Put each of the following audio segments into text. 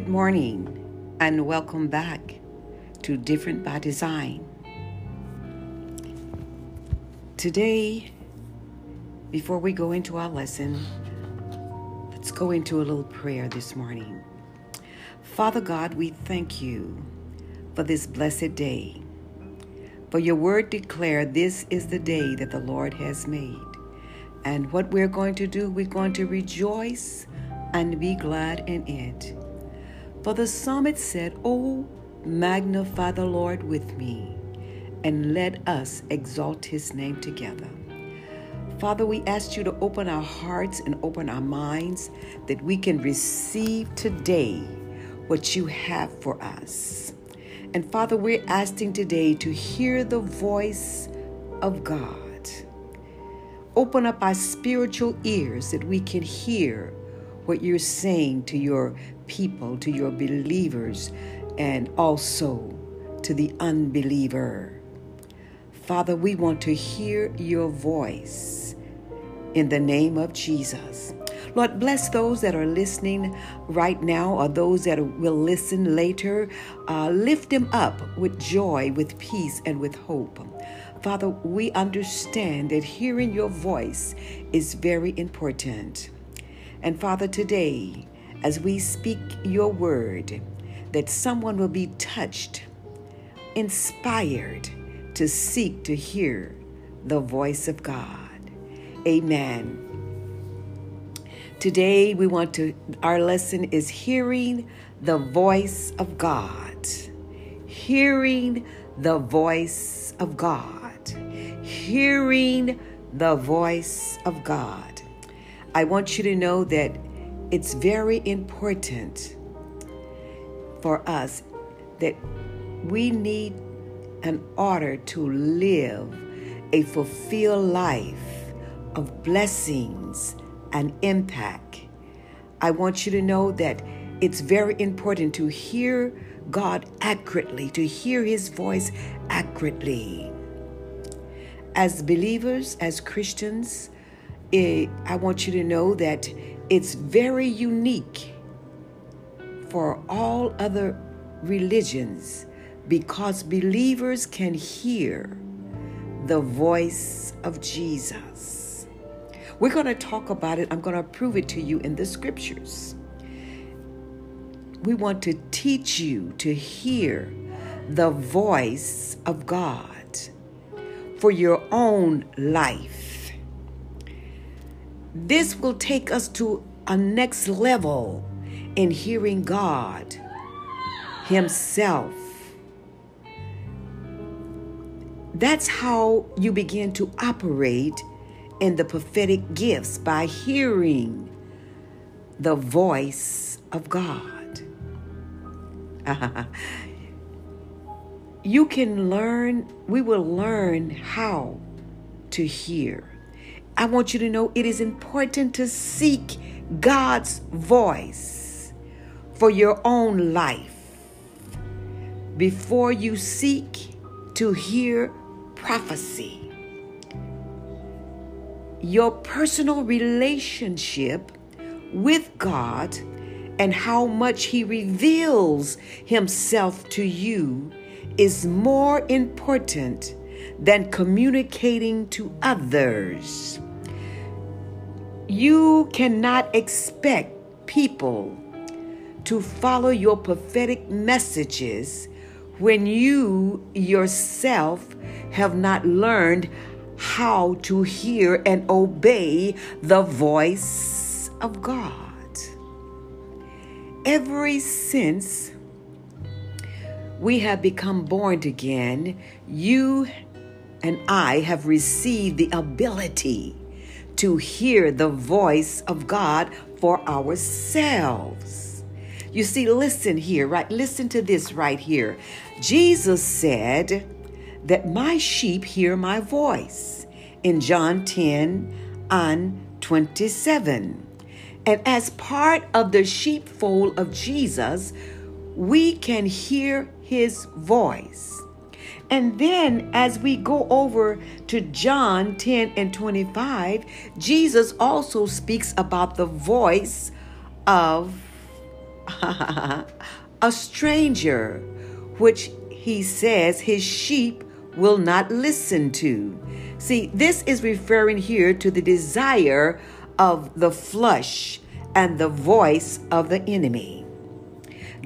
Good morning and welcome back to Different by Design. Today, before we go into our lesson, let's go into a little prayer this morning. Father God, we thank you for this blessed day. For your word declared this is the day that the Lord has made. And what we're going to do, we're going to rejoice and be glad in it. For the psalmist said, Oh, magnify the Lord with me, and let us exalt his name together. Father, we ask you to open our hearts and open our minds that we can receive today what you have for us. And Father, we're asking today to hear the voice of God. Open up our spiritual ears that we can hear what you're saying to your people, to your believers, and also to the unbeliever. Father, we want to hear your voice in the name of Jesus. Lord, bless those that are listening right now or those that will listen later. Uh, lift them up with joy, with peace, and with hope. Father, we understand that hearing your voice is very important. And Father, today, as we speak your word, that someone will be touched, inspired to seek to hear the voice of God. Amen. Today we want to our lesson is hearing the voice of God. Hearing the voice of God. Hearing the voice of God. I want you to know that it's very important for us that we need in order to live a fulfilled life of blessings and impact. I want you to know that it's very important to hear God accurately, to hear His voice accurately. As believers, as Christians, it, I want you to know that it's very unique for all other religions because believers can hear the voice of Jesus. We're going to talk about it. I'm going to prove it to you in the scriptures. We want to teach you to hear the voice of God for your own life. This will take us to a next level in hearing God Himself. That's how you begin to operate in the prophetic gifts by hearing the voice of God. you can learn, we will learn how to hear. I want you to know it is important to seek God's voice for your own life before you seek to hear prophecy. Your personal relationship with God and how much He reveals Himself to you is more important than communicating to others. You cannot expect people to follow your prophetic messages when you yourself have not learned how to hear and obey the voice of God. Ever since we have become born again, you and I have received the ability to hear the voice of God for ourselves. You see, listen here, right? Listen to this right here. Jesus said that my sheep hear my voice in John 10 and 27. And as part of the sheepfold of Jesus, we can hear his voice. And then as we go over to John 10 and 25, Jesus also speaks about the voice of a stranger, which he says his sheep will not listen to. See, this is referring here to the desire of the flesh and the voice of the enemy.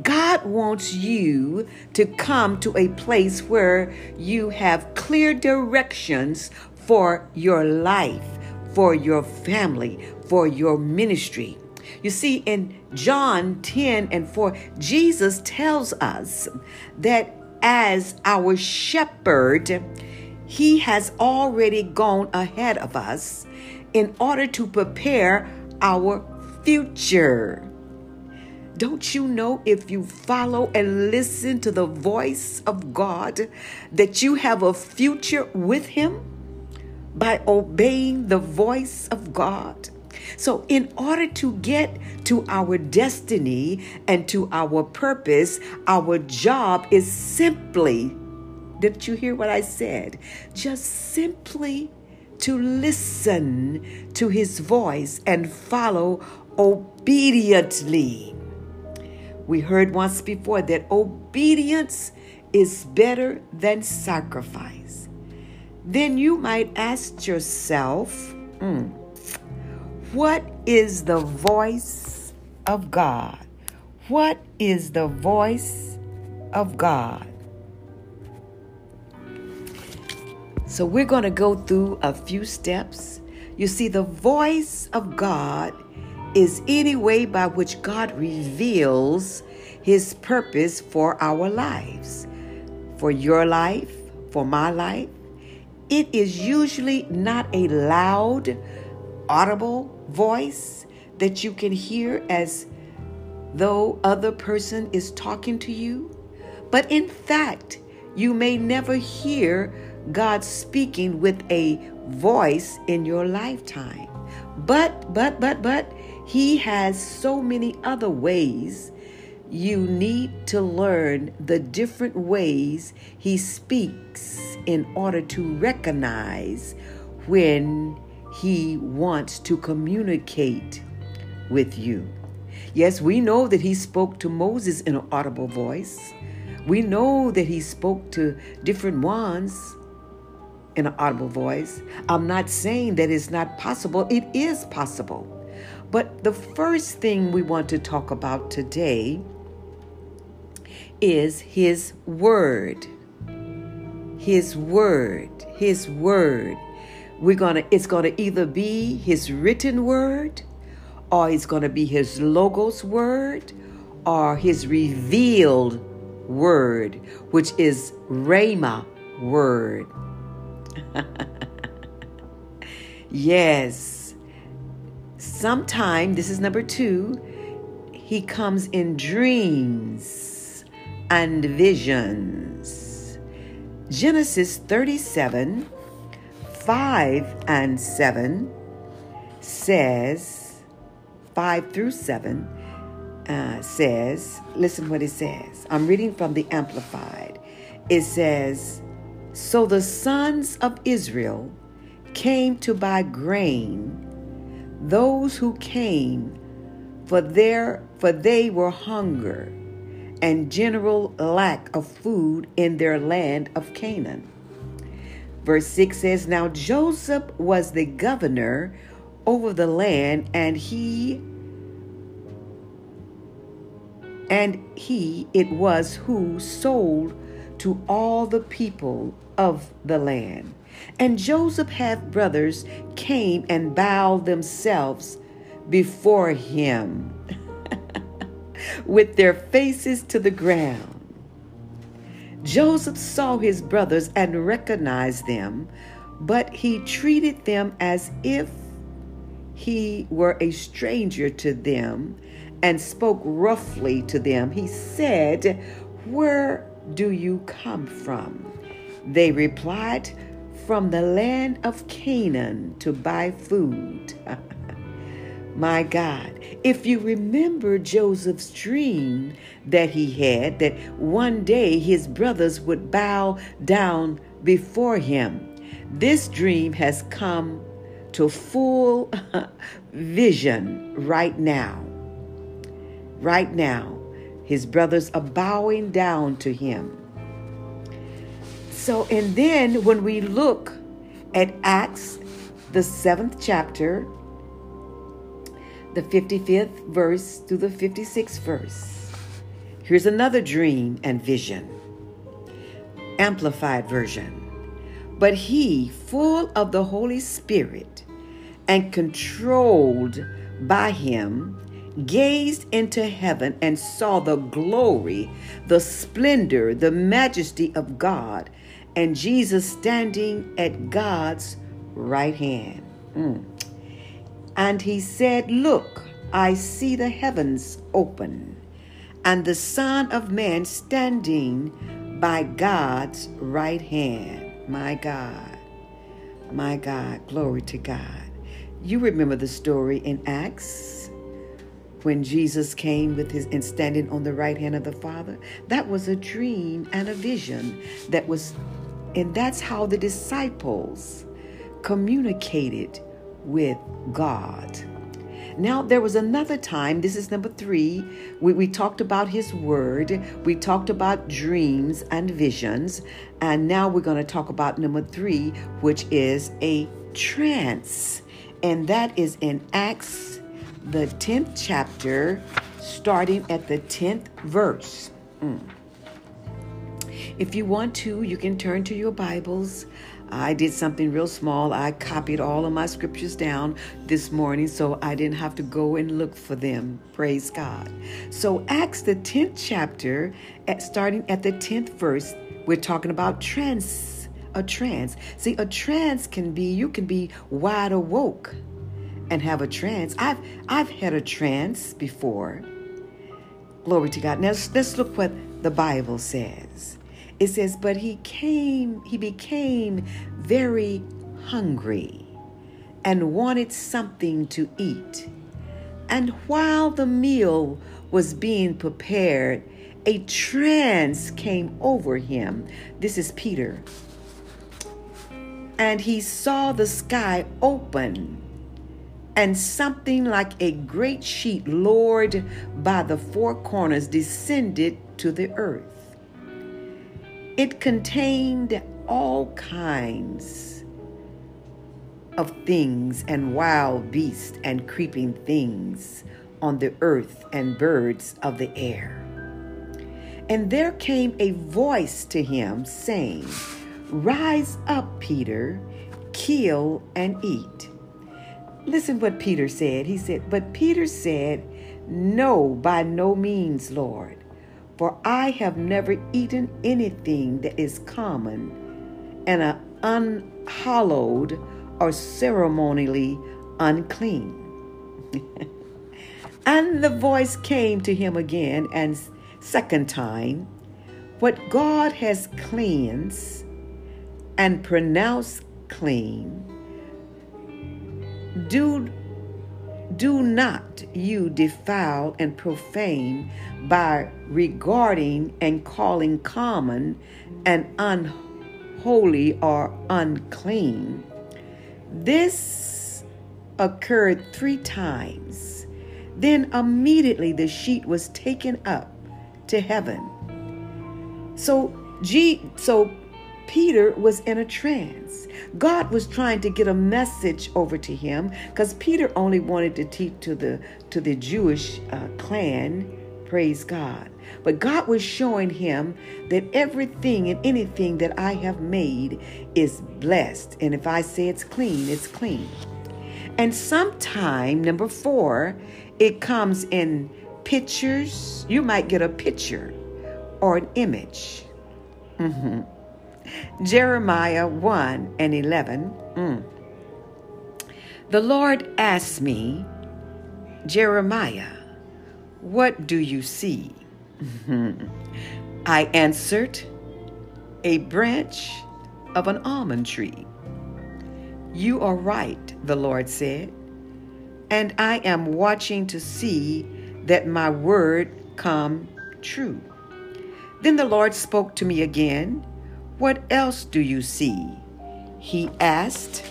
God wants you to come to a place where you have clear directions for your life, for your family, for your ministry. You see, in John 10 and 4, Jesus tells us that as our shepherd, he has already gone ahead of us in order to prepare our future. Don't you know if you follow and listen to the voice of God that you have a future with Him by obeying the voice of God? So, in order to get to our destiny and to our purpose, our job is simply, did you hear what I said? Just simply to listen to his voice and follow obediently. We heard once before that obedience is better than sacrifice. Then you might ask yourself, mm, what is the voice of God? What is the voice of God? So we're going to go through a few steps. You see, the voice of God is any way by which God reveals his purpose for our lives. For your life, for my life, it is usually not a loud, audible voice that you can hear as though other person is talking to you, but in fact, you may never hear God speaking with a voice in your lifetime. But, but, but, but, He has so many other ways. You need to learn the different ways He speaks in order to recognize when He wants to communicate with you. Yes, we know that He spoke to Moses in an audible voice. We know that He spoke to different ones in an audible voice. I'm not saying that it's not possible, it is possible. But the first thing we want to talk about today is His Word. His Word. His Word. We're gonna it's gonna either be his written word, or it's gonna be his logos word, or his revealed word, which is Rhema word. yes. Sometime, this is number two, he comes in dreams and visions. Genesis 37 5 and 7 says, 5 through 7 uh, says, listen what it says. I'm reading from the Amplified. It says, so the sons of Israel came to buy grain, those who came, for their for they were hunger and general lack of food in their land of Canaan. Verse 6 says, Now Joseph was the governor over the land, and he and he it was who sold to all the people of the land. And Joseph had brothers came and bowed themselves before him with their faces to the ground. Joseph saw his brothers and recognized them, but he treated them as if he were a stranger to them and spoke roughly to them. He said, Where do you come from? They replied, From the land of Canaan to buy food. My God, if you remember Joseph's dream that he had, that one day his brothers would bow down before him, this dream has come to full vision right now. Right now. His brothers are bowing down to him. So, and then when we look at Acts, the seventh chapter, the 55th verse through the 56th verse, here's another dream and vision. Amplified version. But he, full of the Holy Spirit and controlled by him, gazed into heaven and saw the glory, the splendor, the majesty of God, and Jesus standing at God's right hand. Mm. And he said, Look, I see the heavens open, and the Son of Man standing by God's right hand. My God, my God, glory to God. You remember the story in Acts when Jesus came with his and standing on the right hand of the Father? That was a dream and a vision that was, and that's how the disciples communicated with God. Now, there was another time, this is number three, we, we talked about His Word, we talked about dreams and visions, and now we're going to talk about number three, which is a trance. And that is in Acts, the 10th chapter, starting at the 10th verse. Mm. If you want to, you can turn to your Bibles. I did something real small. I copied all of my scriptures down this morning so I didn't have to go and look for them. Praise God. So, Acts, the 10th chapter, at, starting at the 10th verse, we're talking about trance. A trance. See, a trance can be, you can be wide awoke and have a trance. I've I've had a trance before. Glory to God. Now let's, look what the Bible says. It says, But he came, he became very hungry and wanted something to eat. And while the meal was being prepared, a trance came over him. This is Peter. And he saw the sky open and something like a great sheet lowered by the four corners descended to the earth. It contained all kinds of things and wild beasts and creeping things on the earth and birds of the air. And there came a voice to him saying, Rise up, Peter, kill and eat. Listen what Peter said. He said, But Peter said, No, by no means, Lord. For I have never eaten anything that is common and unhallowed or ceremonially unclean. and the voice came to him again, and second time, What God has cleansed and pronounced clean, do do not you defile and profane by regarding and calling common and unholy or unclean. This occurred three times. Then immediately the sheet was taken up to heaven. So G so Peter was in a trance. God was trying to get a message over to him because Peter only wanted to teach to the to the Jewish uh, clan. Praise God. But God was showing him that everything and anything that I have made is blessed. And if I say it's clean, it's clean. And sometime, number four, it comes in pictures. You might get a picture or an image. Mm-hmm. Jeremiah 1 and 11. Mm. The Lord asked me, Jeremiah, what do you see? I answered, a branch of an almond tree. You are right, the Lord said, and I am watching to see that my word come true. Then the Lord spoke to me again what else do you see? He asked.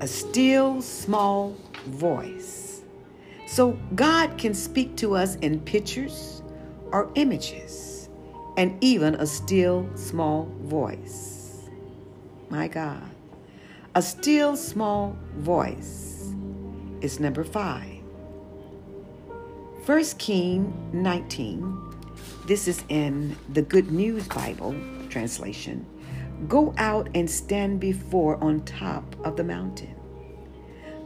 A still small voice. So God can speak to us in pictures or images and even a still small voice. My God. A still small voice is number five. First King 19. This is in the Good News Bible translation. Go out and stand before on top of the mountain.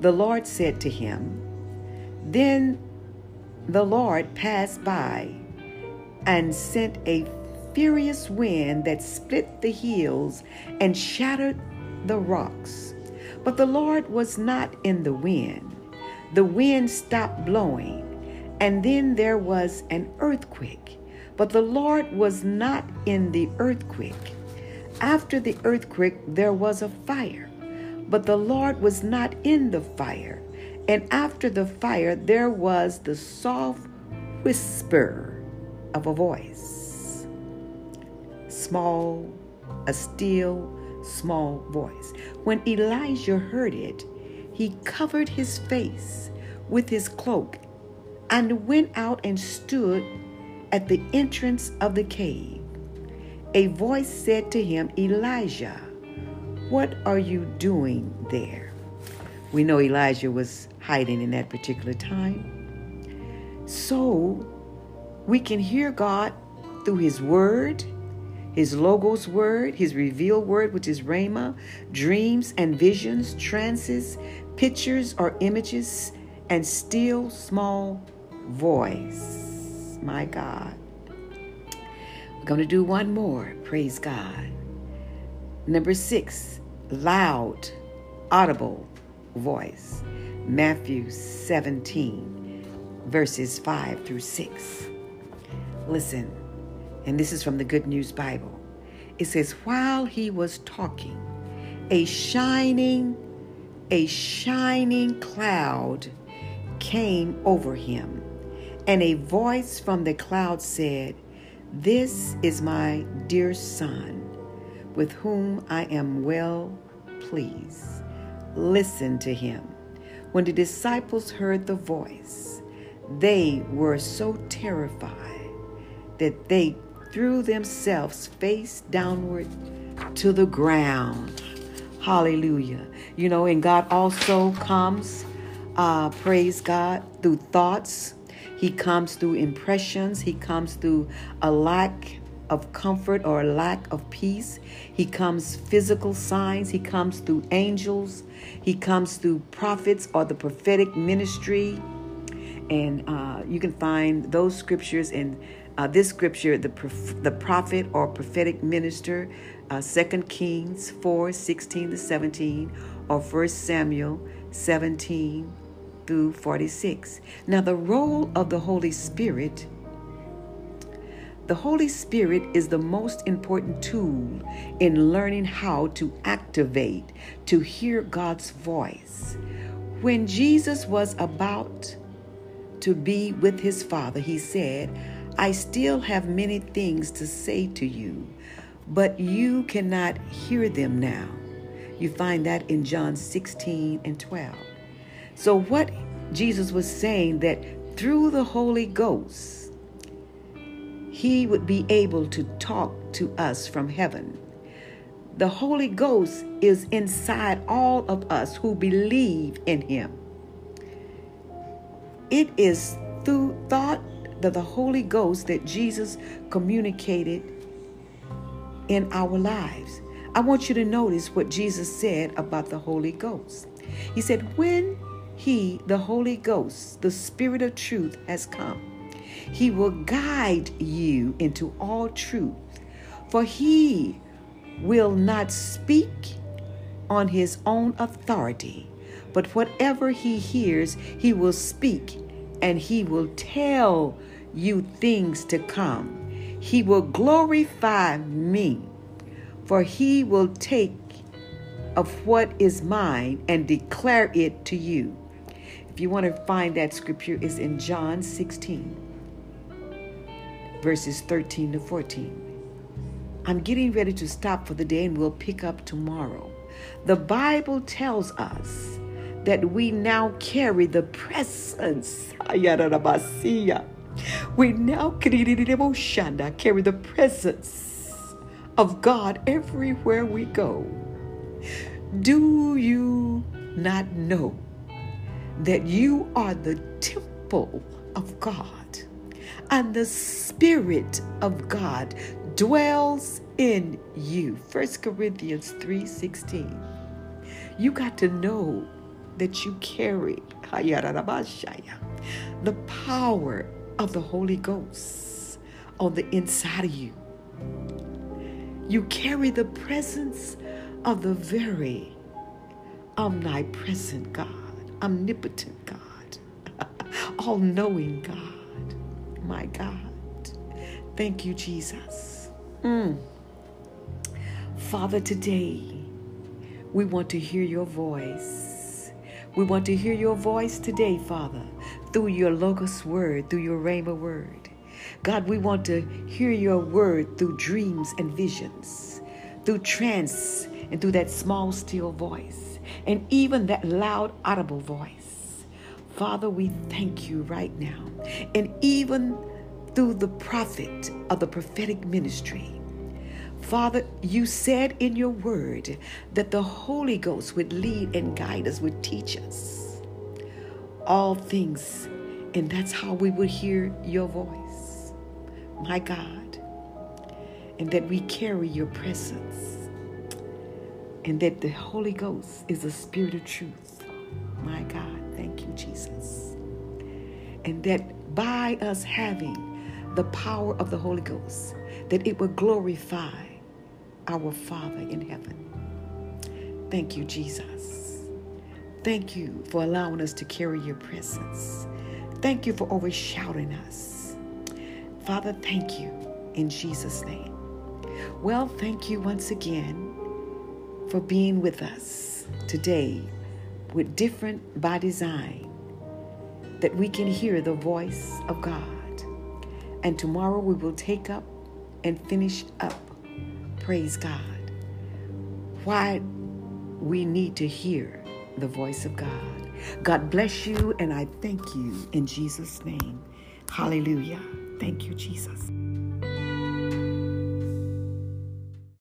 The Lord said to him, Then the Lord passed by and sent a furious wind that split the hills and shattered the rocks. But the Lord was not in the wind. The wind stopped blowing, and then there was an earthquake. But the Lord was not in the earthquake. After the earthquake, there was a fire, but the Lord was not in the fire. And after the fire, there was the soft whisper of a voice. Small, a still, small voice. When Elijah heard it, he covered his face with his cloak and went out and stood at the entrance of the cave. A voice said to him, Elijah, what are you doing there? We know Elijah was hiding in that particular time. So we can hear God through His Word, His Logos Word, His revealed Word, which is Rhema, dreams and visions, trances, pictures or images, and still small voice. My God. We're going to do one more. Praise God. Number six, loud, audible voice. Matthew 17, verses 5 through 6. Listen, and this is from the Good News Bible. It says, While he was talking, a shining, a shining cloud came over him, and a voice from the cloud said, This is my dear Son, with whom I am well pleased. Listen to him. When the disciples heard the voice, they were so terrified that they threw themselves face downward to the ground. Hallelujah. You know, and God also comes, uh, praise God, through thoughts. He comes through impressions. He comes through a lack of comfort or a lack of peace. He comes physical signs. He comes through angels. He comes through prophets or the prophetic ministry. And uh, you can find those scriptures in uh, this scripture, the, the prophet or prophetic minister, uh, 2 Kings 4 16 to 17, or 1 Samuel 17 through 46. Now, the role of the Holy Spirit the Holy Spirit is the most important tool in learning how to activate, to hear God's voice. When Jesus was about to be with his Father, he said, I still have many things to say to you, but you cannot hear them now. You find that in John 16 and 12. So, what Jesus was saying that through the Holy Ghost, he would be able to talk to us from heaven. The Holy Ghost is inside all of us who believe in Him. It is through thought that the Holy Ghost that Jesus communicated in our lives. I want you to notice what Jesus said about the Holy Ghost. He said, When He, the Holy Ghost, the Spirit of truth, has come, he will guide you into all truth, for he will not speak on his own authority, but whatever he hears, he will speak, and he will tell you things to come. He will glorify me, for he will take of what is mine and declare it to you. If you want to find that scripture, is in John 16 verses 13 to 14. I'm getting ready to stop for the day and we'll pick up tomorrow. The Bible tells us that we now carry the presence. We now carry the presence of God everywhere we go. Do you not know that you are the temple of God and the Spirit of God dwells in you? 1 Corinthians 3:16. You got to know that you carry the power of the Holy Ghost on the inside of you. You carry the presence of the very omnipresent God, omnipotent God, all knowing God. My God. Thank you, Jesus. Mm. Father, today we want to hear your voice. We want to hear your voice today, Father, through your Logos word, through your Rhema word. God, we want to hear your word through dreams and visions, through trance and through that small, still voice, and even that loud, audible voice. Father, we thank you right now. And even through the prophet of the prophetic ministry, Father, you said in your word that the Holy Ghost would lead and guide us, would teach us all things, and that's how we would hear your voice, my God, and that we carry your presence, and that the Holy Ghost is a spirit of truth, my God. Thank you, Jesus. And that by us having the power of the Holy Ghost, that it will glorify our Father in heaven. Thank you, Jesus. Thank you for allowing us to carry your presence. Thank you for overshadowing us. Father, thank you in Jesus' name. Well, thank you once again for being with us today with different by design that we can hear the voice of God. And tomorrow we will take up and finish up praise God. Why we need to hear the voice of God. God bless you, and I thank you in Jesus' name. Hallelujah. Thank you, Jesus.